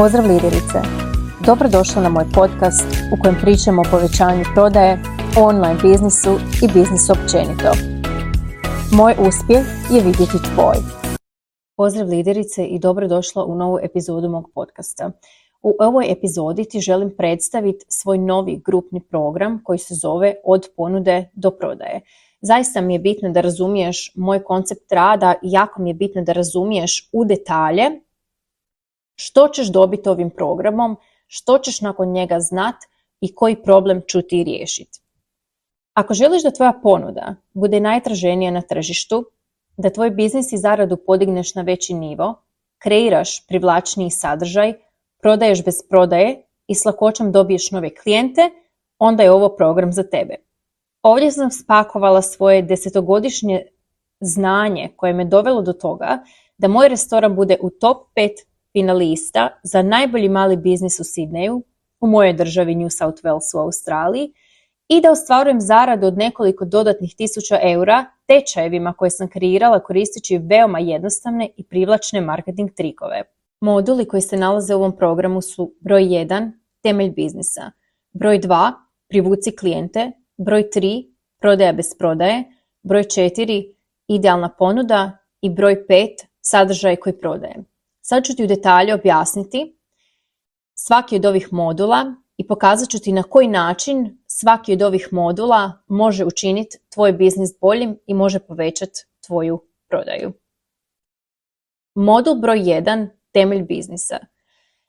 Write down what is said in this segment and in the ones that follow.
Pozdrav liderice! Dobrodošla na moj podcast u kojem pričamo o povećanju prodaje, online biznisu i biznisu općenito. Moj uspjeh je vidjeti tvoj. Pozdrav liderice i dobrodošla u novu epizodu mog podcasta. U ovoj epizodi ti želim predstaviti svoj novi grupni program koji se zove Od ponude do prodaje. Zaista mi je bitno da razumiješ moj koncept rada i jako mi je bitno da razumiješ u detalje što ćeš dobiti ovim programom, što ćeš nakon njega znat i koji problem ću ti riješiti. Ako želiš da tvoja ponuda bude najtraženija na tržištu, da tvoj biznis i zaradu podigneš na veći nivo, kreiraš privlačniji sadržaj, prodaješ bez prodaje i s lakoćom dobiješ nove klijente, onda je ovo program za tebe. Ovdje sam spakovala svoje desetogodišnje znanje koje me dovelo do toga da moj restoran bude u top 5 finalista za najbolji mali biznis u Sidneju, u mojoj državi New South Wales u Australiji i da ostvarujem zaradu od nekoliko dodatnih tisuća eura tečajevima koje sam kreirala koristeći veoma jednostavne i privlačne marketing trikove. Moduli koji se nalaze u ovom programu su broj 1, temelj biznisa, broj 2, privuci klijente, broj 3, prodaja bez prodaje, broj 4, idealna ponuda i broj 5, sadržaj koji prodaje. Sad ću ti u detalje objasniti svaki od ovih modula i pokazat ću ti na koji način svaki od ovih modula može učiniti tvoj biznis boljim i može povećati tvoju prodaju. Modul broj 1. Temelj biznisa.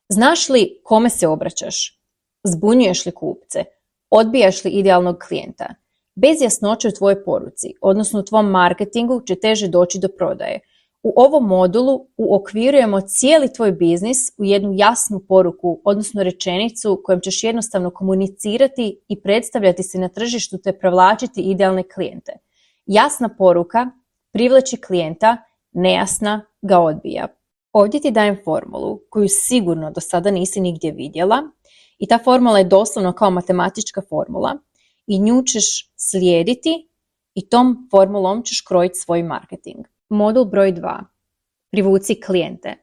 Znaš li kome se obraćaš? Zbunjuješ li kupce? Odbijaš li idealnog klijenta? Bez jasnoće u tvojoj poruci, odnosno u tvom marketingu će teže doći do prodaje. U ovom modulu uokvirujemo cijeli tvoj biznis u jednu jasnu poruku, odnosno rečenicu kojom ćeš jednostavno komunicirati i predstavljati se na tržištu te prevlačiti idealne klijente. Jasna poruka privlači klijenta, nejasna ga odbija. Ovdje ti dajem formulu koju sigurno do sada nisi nigdje vidjela i ta formula je doslovno kao matematička formula i nju ćeš slijediti i tom formulom ćeš krojiti svoj marketing. Modul broj 2. Privuci klijente.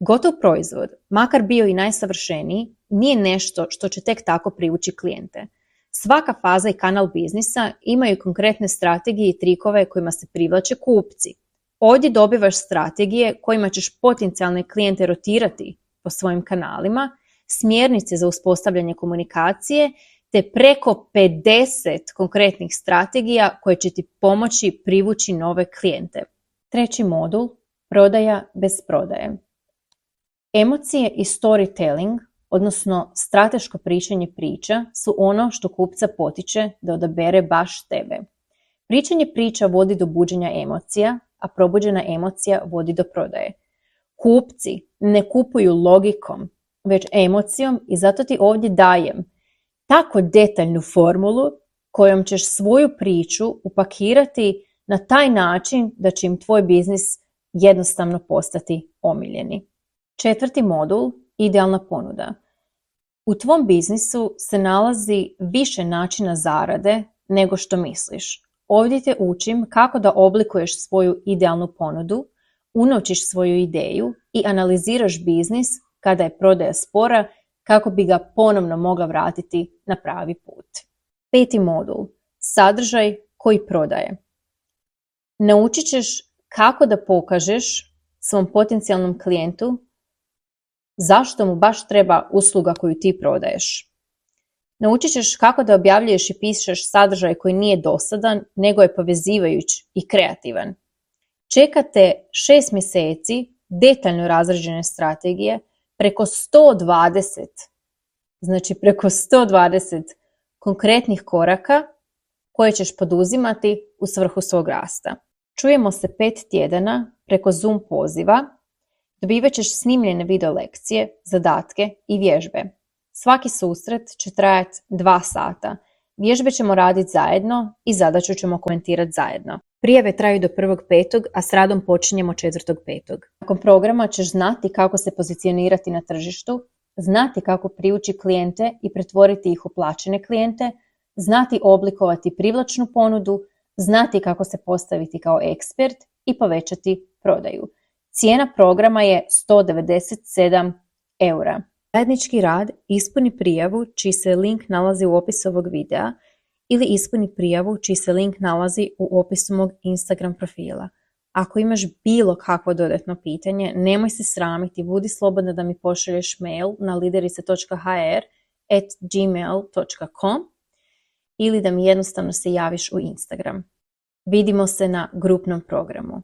Gotov proizvod, makar bio i najsavršeniji, nije nešto što će tek tako privući klijente. Svaka faza i kanal biznisa imaju konkretne strategije i trikove kojima se privlače kupci. Ovdje dobivaš strategije kojima ćeš potencijalne klijente rotirati po svojim kanalima, smjernice za uspostavljanje komunikacije te preko 50 konkretnih strategija koje će ti pomoći privući nove klijente. Treći modul, prodaja bez prodaje. Emocije i storytelling, odnosno strateško pričanje priča, su ono što kupca potiče da odabere baš tebe. Pričanje priča vodi do buđenja emocija, a probuđena emocija vodi do prodaje. Kupci ne kupuju logikom, već emocijom i zato ti ovdje dajem tako detaljnu formulu kojom ćeš svoju priču upakirati na taj način da će im tvoj biznis jednostavno postati omiljeni. Četvrti modul, idealna ponuda. U tvom biznisu se nalazi više načina zarade nego što misliš. Ovdje te učim kako da oblikuješ svoju idealnu ponudu, unovčiš svoju ideju i analiziraš biznis kada je prodaja spora kako bi ga ponovno mogla vratiti na pravi put. Peti modul. Sadržaj koji prodaje. Naučit ćeš kako da pokažeš svom potencijalnom klijentu zašto mu baš treba usluga koju ti prodaješ. Naučit ćeš kako da objavljuješ i pišeš sadržaj koji nije dosadan, nego je povezivajuć i kreativan. Čekate šest mjeseci detaljno razrađene strategije preko 120, znači preko 120 konkretnih koraka koje ćeš poduzimati u svrhu svog rasta. Čujemo se pet tjedana preko Zoom poziva, dobivat ćeš snimljene video lekcije, zadatke i vježbe. Svaki susret će trajati dva sata. Vježbe ćemo raditi zajedno i zadaću ćemo komentirati zajedno. Prijave traju do prvog petog, a s radom počinjemo četvrtog petog. Nakon programa ćeš znati kako se pozicionirati na tržištu, znati kako privući klijente i pretvoriti ih u plaćene klijente, znati oblikovati privlačnu ponudu, znati kako se postaviti kao ekspert i povećati prodaju. Cijena programa je 197 eura. Zajednički rad ispuni prijavu čiji se link nalazi u opisu ovog videa ili ispuni prijavu čiji se link nalazi u opisu mog Instagram profila. Ako imaš bilo kakvo dodatno pitanje, nemoj se sramiti, budi slobodna da mi pošalješ mail na liderice.hr at gmail.com ili da mi jednostavno se javiš u Instagram. Vidimo se na grupnom programu.